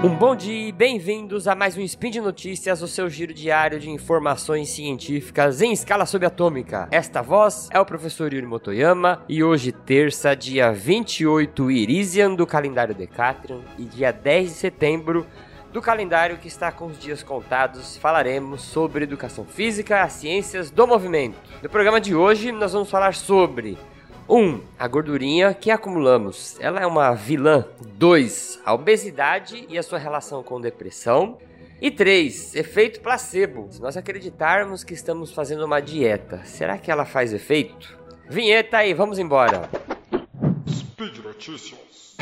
Um bom dia e bem-vindos a mais um Spin de Notícias, o seu giro diário de informações científicas em escala subatômica. Esta voz é o professor Yuri Motoyama e hoje, terça, dia 28 Irisian do calendário Decatrian e dia 10 de setembro do calendário que está com os dias contados, falaremos sobre educação física, as ciências do movimento. No programa de hoje, nós vamos falar sobre 1. Um, a gordurinha que acumulamos. Ela é uma vilã. 2. A obesidade e a sua relação com depressão. E 3. Efeito placebo. Se nós acreditarmos que estamos fazendo uma dieta, será que ela faz efeito? Vinheta e vamos embora. Speed Notícias.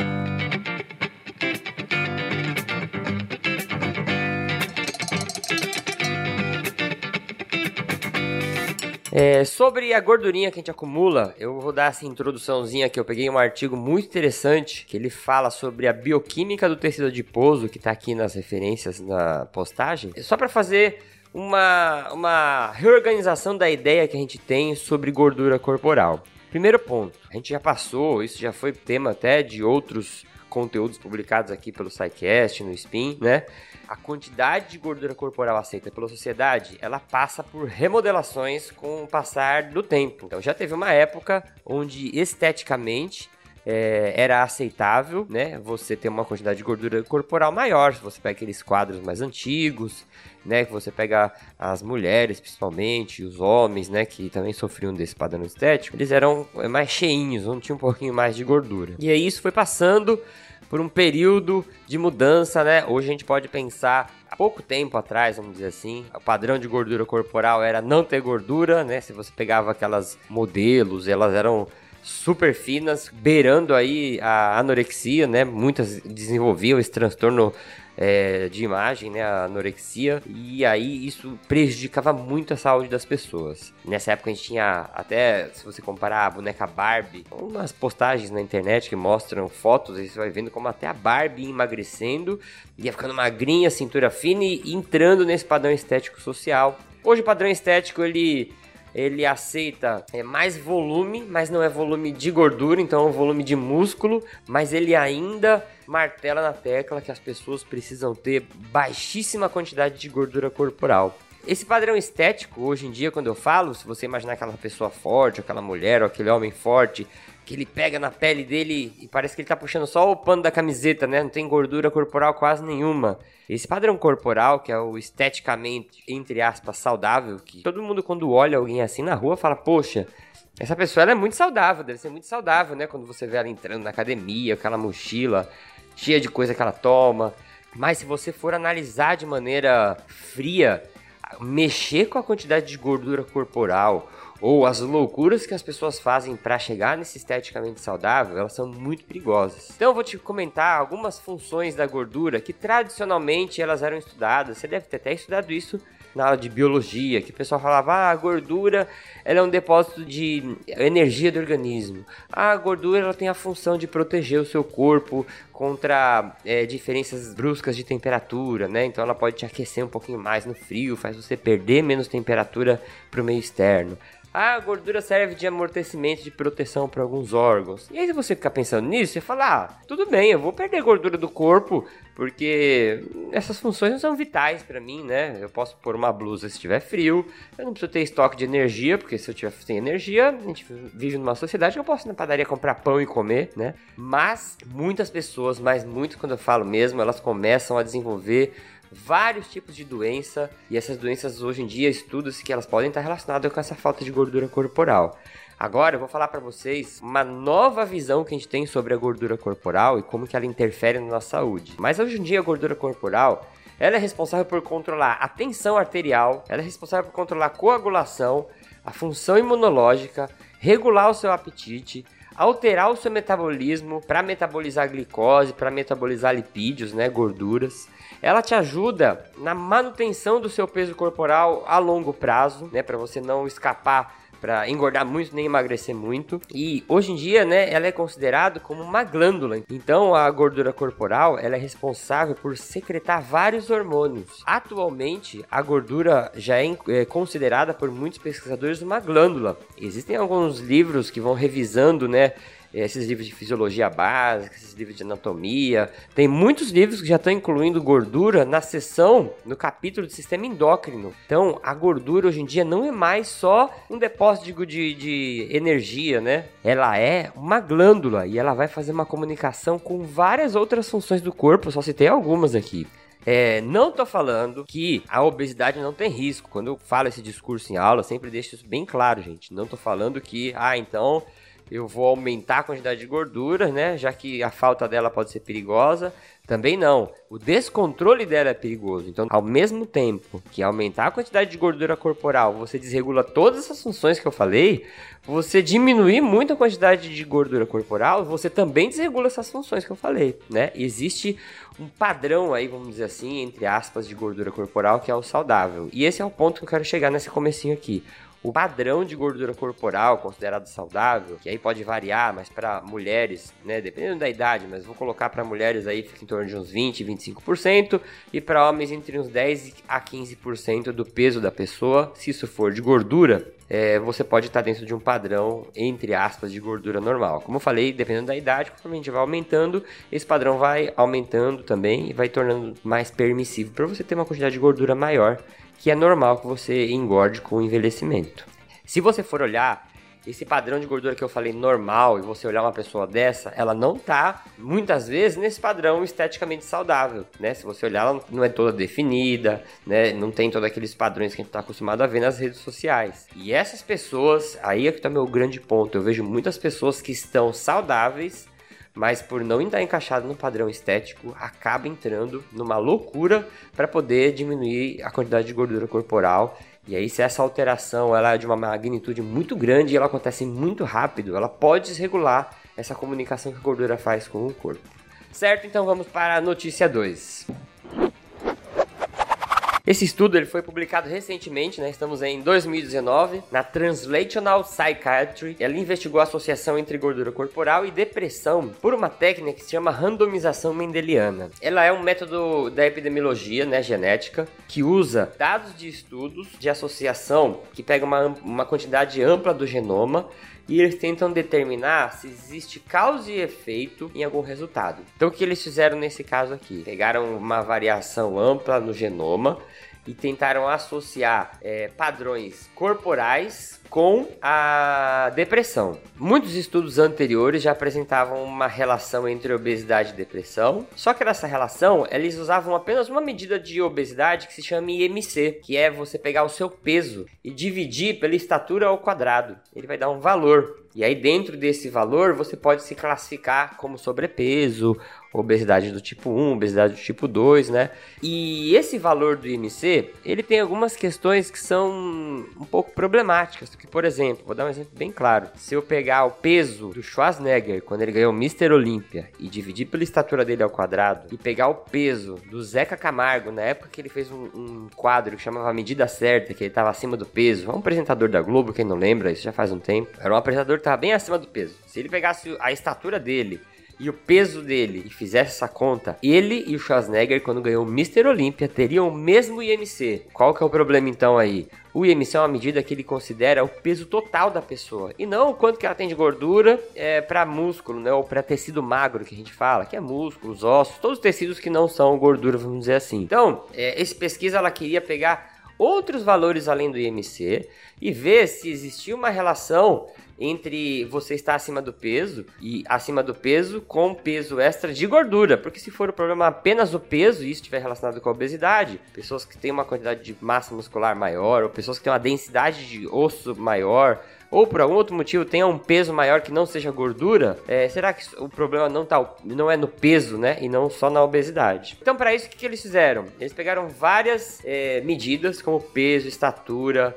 É, sobre a gordurinha que a gente acumula, eu vou dar essa introduçãozinha aqui. Eu peguei um artigo muito interessante que ele fala sobre a bioquímica do tecido adiposo, que está aqui nas referências na postagem. Só para fazer uma, uma reorganização da ideia que a gente tem sobre gordura corporal. Primeiro ponto, a gente já passou, isso já foi tema até de outros conteúdos publicados aqui pelo SciCast, no Spin, né? A quantidade de gordura corporal aceita pela sociedade, ela passa por remodelações com o passar do tempo. Então já teve uma época onde esteticamente é, era aceitável, né? Você ter uma quantidade de gordura corporal maior. Se você pega aqueles quadros mais antigos, né? Que você pega as mulheres, principalmente, os homens, né? Que também sofriam desse padrão estético. Eles eram mais cheinhos, não tinha um pouquinho mais de gordura. E aí isso foi passando por um período de mudança, né? Hoje a gente pode pensar há pouco tempo atrás, vamos dizer assim, o padrão de gordura corporal era não ter gordura, né? Se você pegava aquelas modelos, elas eram super finas, beirando aí a anorexia, né? Muitas desenvolviam esse transtorno é, de imagem, né, a anorexia, e aí isso prejudicava muito a saúde das pessoas. Nessa época a gente tinha até, se você comparar a boneca Barbie, umas postagens na internet que mostram fotos, e você vai vendo como até a Barbie emagrecendo, ia ficando magrinha, cintura fina e entrando nesse padrão estético social. Hoje o padrão estético ele ele aceita é, mais volume, mas não é volume de gordura, então é um volume de músculo, mas ele ainda martela na tecla que as pessoas precisam ter baixíssima quantidade de gordura corporal. Esse padrão estético, hoje em dia, quando eu falo, se você imaginar aquela pessoa forte, aquela mulher ou aquele homem forte, que ele pega na pele dele e parece que ele tá puxando só o pano da camiseta, né? Não tem gordura corporal quase nenhuma. Esse padrão corporal, que é o esteticamente, entre aspas, saudável, que todo mundo quando olha alguém assim na rua fala, poxa, essa pessoa ela é muito saudável, deve ser muito saudável, né? Quando você vê ela entrando na academia, aquela mochila cheia de coisa que ela toma. Mas se você for analisar de maneira fria, mexer com a quantidade de gordura corporal ou as loucuras que as pessoas fazem para chegar nesse esteticamente saudável, elas são muito perigosas. Então eu vou te comentar algumas funções da gordura que tradicionalmente elas eram estudadas. Você deve ter até estudado isso na aula de biologia, que o pessoal falava: ah, a gordura ela é um depósito de energia do organismo. A gordura ela tem a função de proteger o seu corpo contra é, diferenças bruscas de temperatura, né? Então ela pode te aquecer um pouquinho mais no frio, faz você perder menos temperatura para o meio externo. Ah, a gordura serve de amortecimento, de proteção para alguns órgãos. E aí, se você ficar pensando nisso, você fala: ah, tudo bem, eu vou perder gordura do corpo, porque essas funções não são vitais para mim, né? Eu posso pôr uma blusa se estiver frio, eu não preciso ter estoque de energia, porque se eu tiver sem energia, a gente vive numa sociedade que eu posso ir na padaria comprar pão e comer, né? Mas muitas pessoas, mas muito quando eu falo mesmo, elas começam a desenvolver vários tipos de doença e essas doenças hoje em dia estuda-se que elas podem estar relacionadas com essa falta de gordura corporal. Agora eu vou falar para vocês uma nova visão que a gente tem sobre a gordura corporal e como que ela interfere na nossa saúde. Mas hoje em dia a gordura corporal ela é responsável por controlar a tensão arterial, ela é responsável por controlar a coagulação, a função imunológica, regular o seu apetite, alterar o seu metabolismo para metabolizar glicose, para metabolizar lipídios, né, gorduras. Ela te ajuda na manutenção do seu peso corporal a longo prazo, né, para você não escapar para engordar muito nem emagrecer muito. E hoje em dia, né, ela é considerada como uma glândula. Então, a gordura corporal, ela é responsável por secretar vários hormônios. Atualmente, a gordura já é, é considerada por muitos pesquisadores uma glândula. Existem alguns livros que vão revisando, né, esses livros de fisiologia básica, esses livros de anatomia. Tem muitos livros que já estão incluindo gordura na seção, no capítulo de sistema endócrino. Então, a gordura hoje em dia não é mais só um depósito de, de energia, né? Ela é uma glândula e ela vai fazer uma comunicação com várias outras funções do corpo, só citei algumas aqui. É, não tô falando que a obesidade não tem risco. Quando eu falo esse discurso em aula, sempre deixo isso bem claro, gente. Não tô falando que, ah, então eu vou aumentar a quantidade de gordura, né? Já que a falta dela pode ser perigosa. Também não. O descontrole dela é perigoso. Então, ao mesmo tempo que aumentar a quantidade de gordura corporal, você desregula todas essas funções que eu falei, você diminuir muito a quantidade de gordura corporal, você também desregula essas funções que eu falei, né? Existe um padrão aí, vamos dizer assim, entre aspas, de gordura corporal que é o saudável. E esse é o ponto que eu quero chegar nesse comecinho aqui o padrão de gordura corporal considerado saudável, que aí pode variar, mas para mulheres, né, dependendo da idade, mas vou colocar para mulheres aí fica em torno de uns 20, 25% e para homens entre uns 10 a 15% do peso da pessoa, se isso for de gordura, é, você pode estar dentro de um padrão, entre aspas, de gordura normal. Como eu falei, dependendo da idade, conforme a gente vai aumentando, esse padrão vai aumentando também e vai tornando mais permissivo para você ter uma quantidade de gordura maior que é normal que você engorde com o envelhecimento. Se você for olhar esse padrão de gordura que eu falei normal e você olhar uma pessoa dessa, ela não tá muitas vezes nesse padrão esteticamente saudável, né? Se você olhar, ela não é toda definida, né? Não tem todos aqueles padrões que a gente tá acostumado a ver nas redes sociais. E essas pessoas, aí é que tá meu grande ponto. Eu vejo muitas pessoas que estão saudáveis, mas por não estar encaixado no padrão estético, acaba entrando numa loucura para poder diminuir a quantidade de gordura corporal. E aí, se essa alteração ela é de uma magnitude muito grande e ela acontece muito rápido, ela pode desregular essa comunicação que a gordura faz com o corpo. Certo? Então vamos para a notícia 2. Esse estudo ele foi publicado recentemente, né? Estamos em 2019, na Translational Psychiatry. Ela investigou a associação entre gordura corporal e depressão por uma técnica que se chama randomização mendeliana. Ela é um método da epidemiologia, né, genética, que usa dados de estudos de associação que pega uma, uma quantidade ampla do genoma e eles tentam determinar se existe causa e efeito em algum resultado. Então, o que eles fizeram nesse caso aqui? Pegaram uma variação ampla no genoma e tentaram associar é, padrões corporais com a depressão. Muitos estudos anteriores já apresentavam uma relação entre obesidade e depressão, só que nessa relação eles usavam apenas uma medida de obesidade que se chama IMC, que é você pegar o seu peso e dividir pela estatura ao quadrado. Ele vai dar um valor. E aí dentro desse valor você pode se classificar como sobrepeso obesidade do tipo 1, obesidade do tipo 2, né? E esse valor do IMC, ele tem algumas questões que são um pouco problemáticas, que por exemplo, vou dar um exemplo bem claro. Se eu pegar o peso do Schwarzenegger quando ele ganhou o Mr. Olympia e dividir pela estatura dele ao quadrado e pegar o peso do Zeca Camargo na época que ele fez um, um quadro que chamava Medida Certa, que ele estava acima do peso, um apresentador da Globo, quem não lembra, isso já faz um tempo. Era um apresentador que estava bem acima do peso. Se ele pegasse a estatura dele e o peso dele e fizesse essa conta, ele e o Schwarzenegger, quando ganhou o Mr. Olympia, teriam o mesmo IMC. Qual que é o problema então aí? O IMC é uma medida que ele considera o peso total da pessoa e não o quanto que ela tem de gordura é, para músculo, né? Ou para tecido magro que a gente fala, que é músculo, os ossos, todos os tecidos que não são gordura, vamos dizer assim. Então, é, essa pesquisa ela queria pegar outros valores além do IMC e ver se existia uma relação entre você estar acima do peso e acima do peso com peso extra de gordura, porque se for o problema apenas o peso e isso estiver relacionado com a obesidade, pessoas que têm uma quantidade de massa muscular maior ou pessoas que têm uma densidade de osso maior ou por algum outro motivo tenha um peso maior que não seja gordura, é, será que o problema não, tá, não é no peso, né? E não só na obesidade? Então, para isso, o que, que, eles fizeram? Eles pegaram várias é, medidas, como peso, estatura,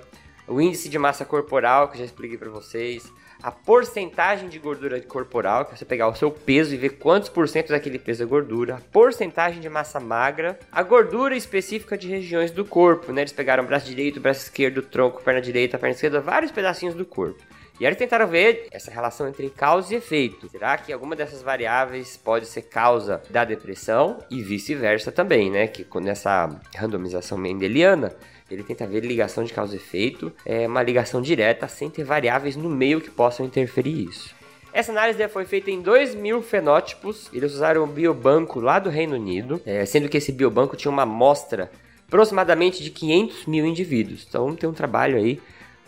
o índice de massa corporal, que eu já expliquei para vocês, a porcentagem de gordura corporal, que é você pegar o seu peso e ver quantos por cento daquele peso é gordura, a porcentagem de massa magra, a gordura específica de regiões do corpo, né? Eles pegaram braço direito, braço esquerdo, tronco, perna direita, perna esquerda, vários pedacinhos do corpo. E eles tentaram ver essa relação entre causa e efeito. Será que alguma dessas variáveis pode ser causa da depressão e vice-versa também, né? Que nessa randomização mendeliana, ele tenta ver ligação de causa e efeito, é uma ligação direta sem ter variáveis no meio que possam interferir isso. Essa análise foi feita em 2 mil fenótipos. Eles usaram o biobanco lá do Reino Unido, é, sendo que esse biobanco tinha uma amostra aproximadamente de 500 mil indivíduos. Então tem um trabalho aí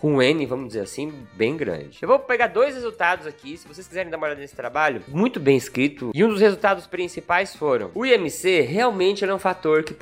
com N, vamos dizer assim, bem grande. Eu vou pegar dois resultados aqui, se vocês quiserem dar uma olhada nesse trabalho, muito bem escrito. E um dos resultados principais foram: o IMC realmente é um fator que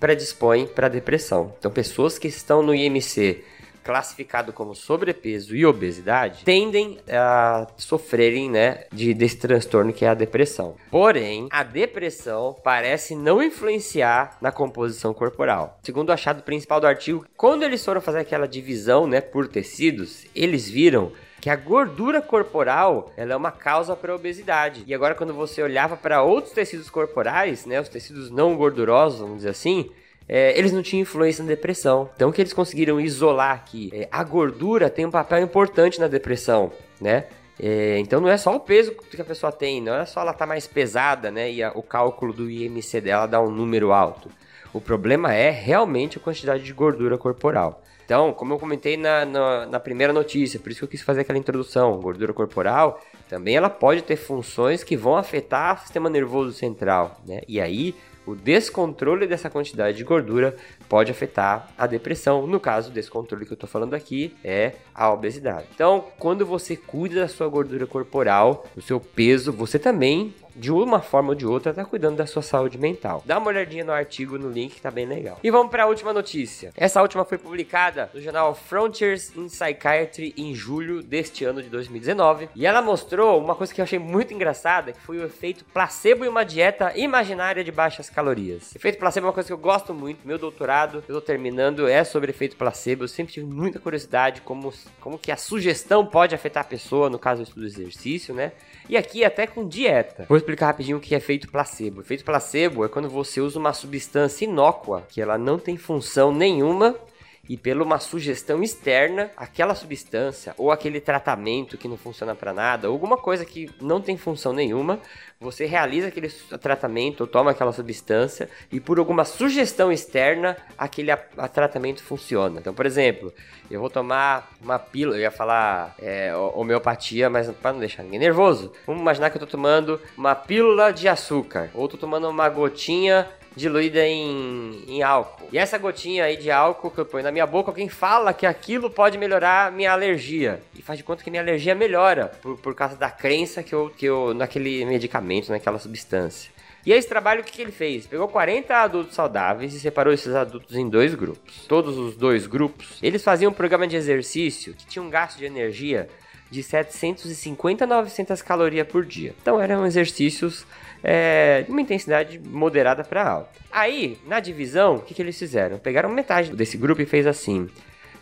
predispõe para depressão. Então, pessoas que estão no IMC classificado como sobrepeso e obesidade tendem a sofrerem, né, de, desse transtorno que é a depressão. Porém, a depressão parece não influenciar na composição corporal. Segundo o achado principal do artigo, quando eles foram fazer aquela divisão, né, por tecidos, eles viram que a gordura corporal ela é uma causa para a obesidade. E agora quando você olhava para outros tecidos corporais, né, os tecidos não gordurosos, vamos dizer assim, é, eles não tinham influência na depressão. Então, que eles conseguiram isolar que é, a gordura tem um papel importante na depressão, né? É, então não é só o peso que a pessoa tem, não é só ela estar tá mais pesada, né? E a, o cálculo do IMC dela dá um número alto. O problema é realmente a quantidade de gordura corporal. Então, como eu comentei na, na, na, primeira notícia, por isso que eu quis fazer aquela introdução, gordura corporal também ela pode ter funções que vão afetar o sistema nervoso central, né? E aí o descontrole dessa quantidade de gordura pode afetar a depressão. No caso, o descontrole que eu estou falando aqui é a obesidade. Então, quando você cuida da sua gordura corporal, do seu peso, você também de uma forma ou de outra, tá cuidando da sua saúde mental. Dá uma olhadinha no artigo, no link, que tá bem legal. E vamos para a última notícia. Essa última foi publicada no jornal Frontiers in Psychiatry em julho deste ano de 2019. E ela mostrou uma coisa que eu achei muito engraçada, que foi o efeito placebo em uma dieta imaginária de baixas calorias. Efeito placebo é uma coisa que eu gosto muito. Meu doutorado, eu tô terminando, é sobre efeito placebo. Eu sempre tive muita curiosidade como, como que a sugestão pode afetar a pessoa, no caso do exercício, né? E aqui até com dieta. Vou explicar rapidinho o que é efeito placebo. Efeito placebo é quando você usa uma substância inócua, que ela não tem função nenhuma e pela uma sugestão externa, aquela substância ou aquele tratamento que não funciona para nada, ou alguma coisa que não tem função nenhuma, você realiza aquele tratamento ou toma aquela substância e por alguma sugestão externa, aquele a, a tratamento funciona. Então, por exemplo, eu vou tomar uma pílula, eu ia falar é, homeopatia, mas para não deixar ninguém nervoso, vamos imaginar que eu tô tomando uma pílula de açúcar, ou tô tomando uma gotinha diluída em, em álcool. E essa gotinha aí de álcool que eu ponho na minha boca, alguém fala que aquilo pode melhorar minha alergia. E faz de conta que minha alergia melhora por, por causa da crença que eu, que eu naquele medicamento, naquela substância. E esse trabalho, o que, que ele fez? Pegou 40 adultos saudáveis e separou esses adultos em dois grupos. Todos os dois grupos, eles faziam um programa de exercício que tinha um gasto de energia de 750 a 900 calorias por dia. Então eram exercícios é, uma intensidade moderada para alta. Aí, na divisão, o que, que eles fizeram? Pegaram metade desse grupo e fez assim.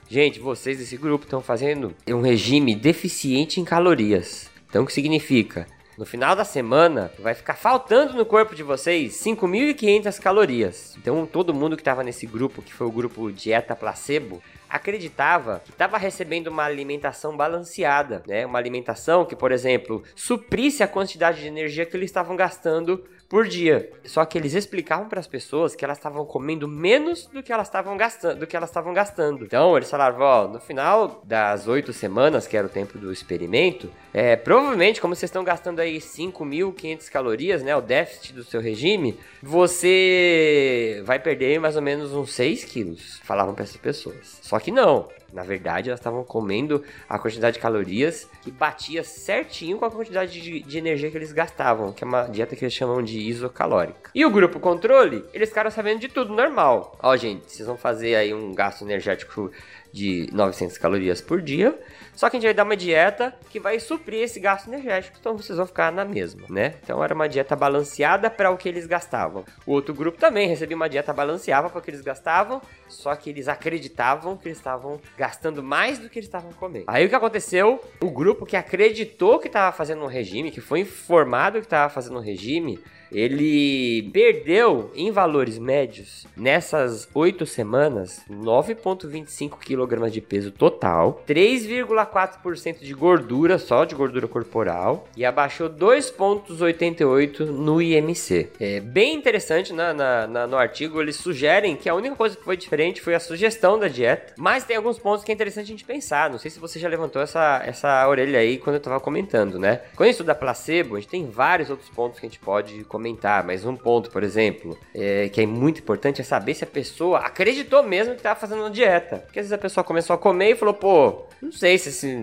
Gente, vocês desse grupo estão fazendo um regime deficiente em calorias. Então, o que significa? No final da semana, vai ficar faltando no corpo de vocês 5.500 calorias. Então, todo mundo que estava nesse grupo, que foi o grupo Dieta Placebo, acreditava que estava recebendo uma alimentação balanceada, né? Uma alimentação que, por exemplo, suprisse a quantidade de energia que eles estavam gastando por dia. Só que eles explicavam para as pessoas que elas estavam comendo menos do que elas estavam gastando, do que elas estavam gastando. Então eles falavam, ó, no final das oito semanas, que era o tempo do experimento, é, provavelmente, como vocês estão gastando aí 5.500 calorias, né, o déficit do seu regime, você vai perder mais ou menos uns 6 quilos. Falavam para essas pessoas. Só que não. Na verdade, elas estavam comendo a quantidade de calorias que batia certinho com a quantidade de, de, energia que eles gastavam, que é uma dieta que eles chamam de isocalórica. E o grupo controle, eles ficaram sabendo de tudo normal. Ó, gente, vocês vão fazer aí um gasto energético de 900 calorias por dia. Só que a gente vai dar uma dieta que vai suprir esse gasto energético, então vocês vão ficar na mesma, né? Então era uma dieta balanceada para o que eles gastavam. O outro grupo também recebia uma dieta balanceada para o que eles gastavam, só que eles acreditavam que eles estavam gastando mais do que eles estavam comendo. Aí o que aconteceu? O grupo que acreditou que estava fazendo um regime, que foi informado que estava fazendo um regime, ele perdeu em valores médios nessas oito semanas 9,25 kg de peso total, 3,4% de gordura, só de gordura corporal, e abaixou 2,88 no IMC. É bem interessante na, na, na, no artigo, eles sugerem que a única coisa que foi diferente foi a sugestão da dieta, mas tem alguns pontos que é interessante a gente pensar. Não sei se você já levantou essa, essa orelha aí quando eu tava comentando, né? Quando a placebo, a gente tem vários outros pontos que a gente pode comentar, mas um ponto, por exemplo, é, que é muito importante é saber se a pessoa acreditou mesmo que estava fazendo uma dieta. Porque às vezes a pessoa começou a comer e falou, pô, não sei se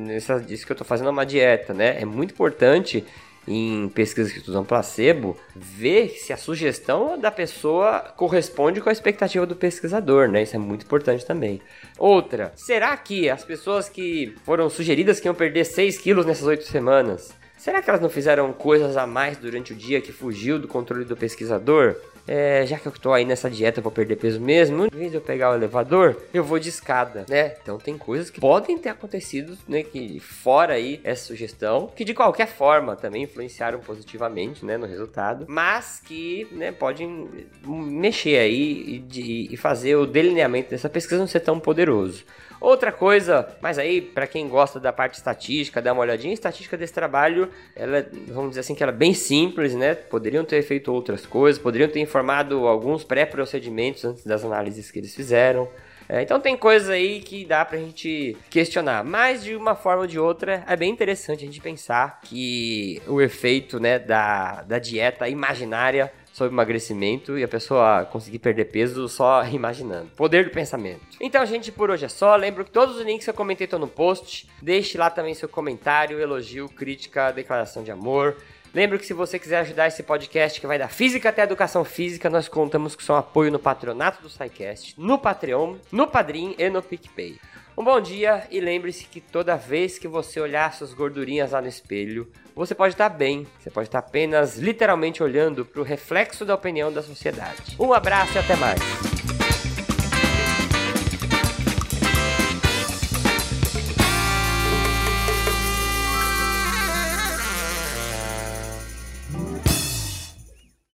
isso que eu tô fazendo é uma dieta, né? É muito importante em pesquisas que estudam placebo, ver se a sugestão da pessoa corresponde com a expectativa do pesquisador, né? Isso é muito importante também. Outra, será que as pessoas que foram sugeridas que iam perder 6 quilos nessas 8 semanas, será que elas não fizeram coisas a mais durante o dia que fugiu do controle do pesquisador? é, já que eu tô aí nessa dieta, vou perder peso mesmo, em vez de eu pegar o elevador, eu vou de escada, né? Então tem coisas que podem ter acontecido, né? Que fora aí essa sugestão, que de qualquer forma também influenciaram positivamente, né? No resultado, mas que, né? Podem mexer aí e, e fazer o delineamento dessa pesquisa não ser tão poderoso. Outra coisa, mas aí para quem gosta da parte estatística, dá uma olhadinha, a estatística desse trabalho, ela, vamos dizer assim que ela é bem simples, né? Poderiam ter feito outras coisas, poderiam ter informado alguns pré-procedimentos antes das análises que eles fizeram. É, então tem coisas aí que dá pra gente questionar, mas de uma forma ou de outra é bem interessante a gente pensar que o efeito né, da, da dieta imaginária sobre emagrecimento e a pessoa conseguir perder peso só imaginando. Poder do pensamento. Então, gente, por hoje é só. Lembro que todos os links que eu comentei estão no post. Deixe lá também seu comentário, elogio, crítica, declaração de amor. Lembro que se você quiser ajudar esse podcast que vai da física até educação física, nós contamos com seu apoio no patronato do SciCast, no Patreon, no Padrim e no PicPay. Um bom dia e lembre-se que toda vez que você olhar suas gordurinhas lá no espelho, você pode estar bem, você pode estar apenas literalmente olhando para o reflexo da opinião da sociedade. Um abraço e até mais!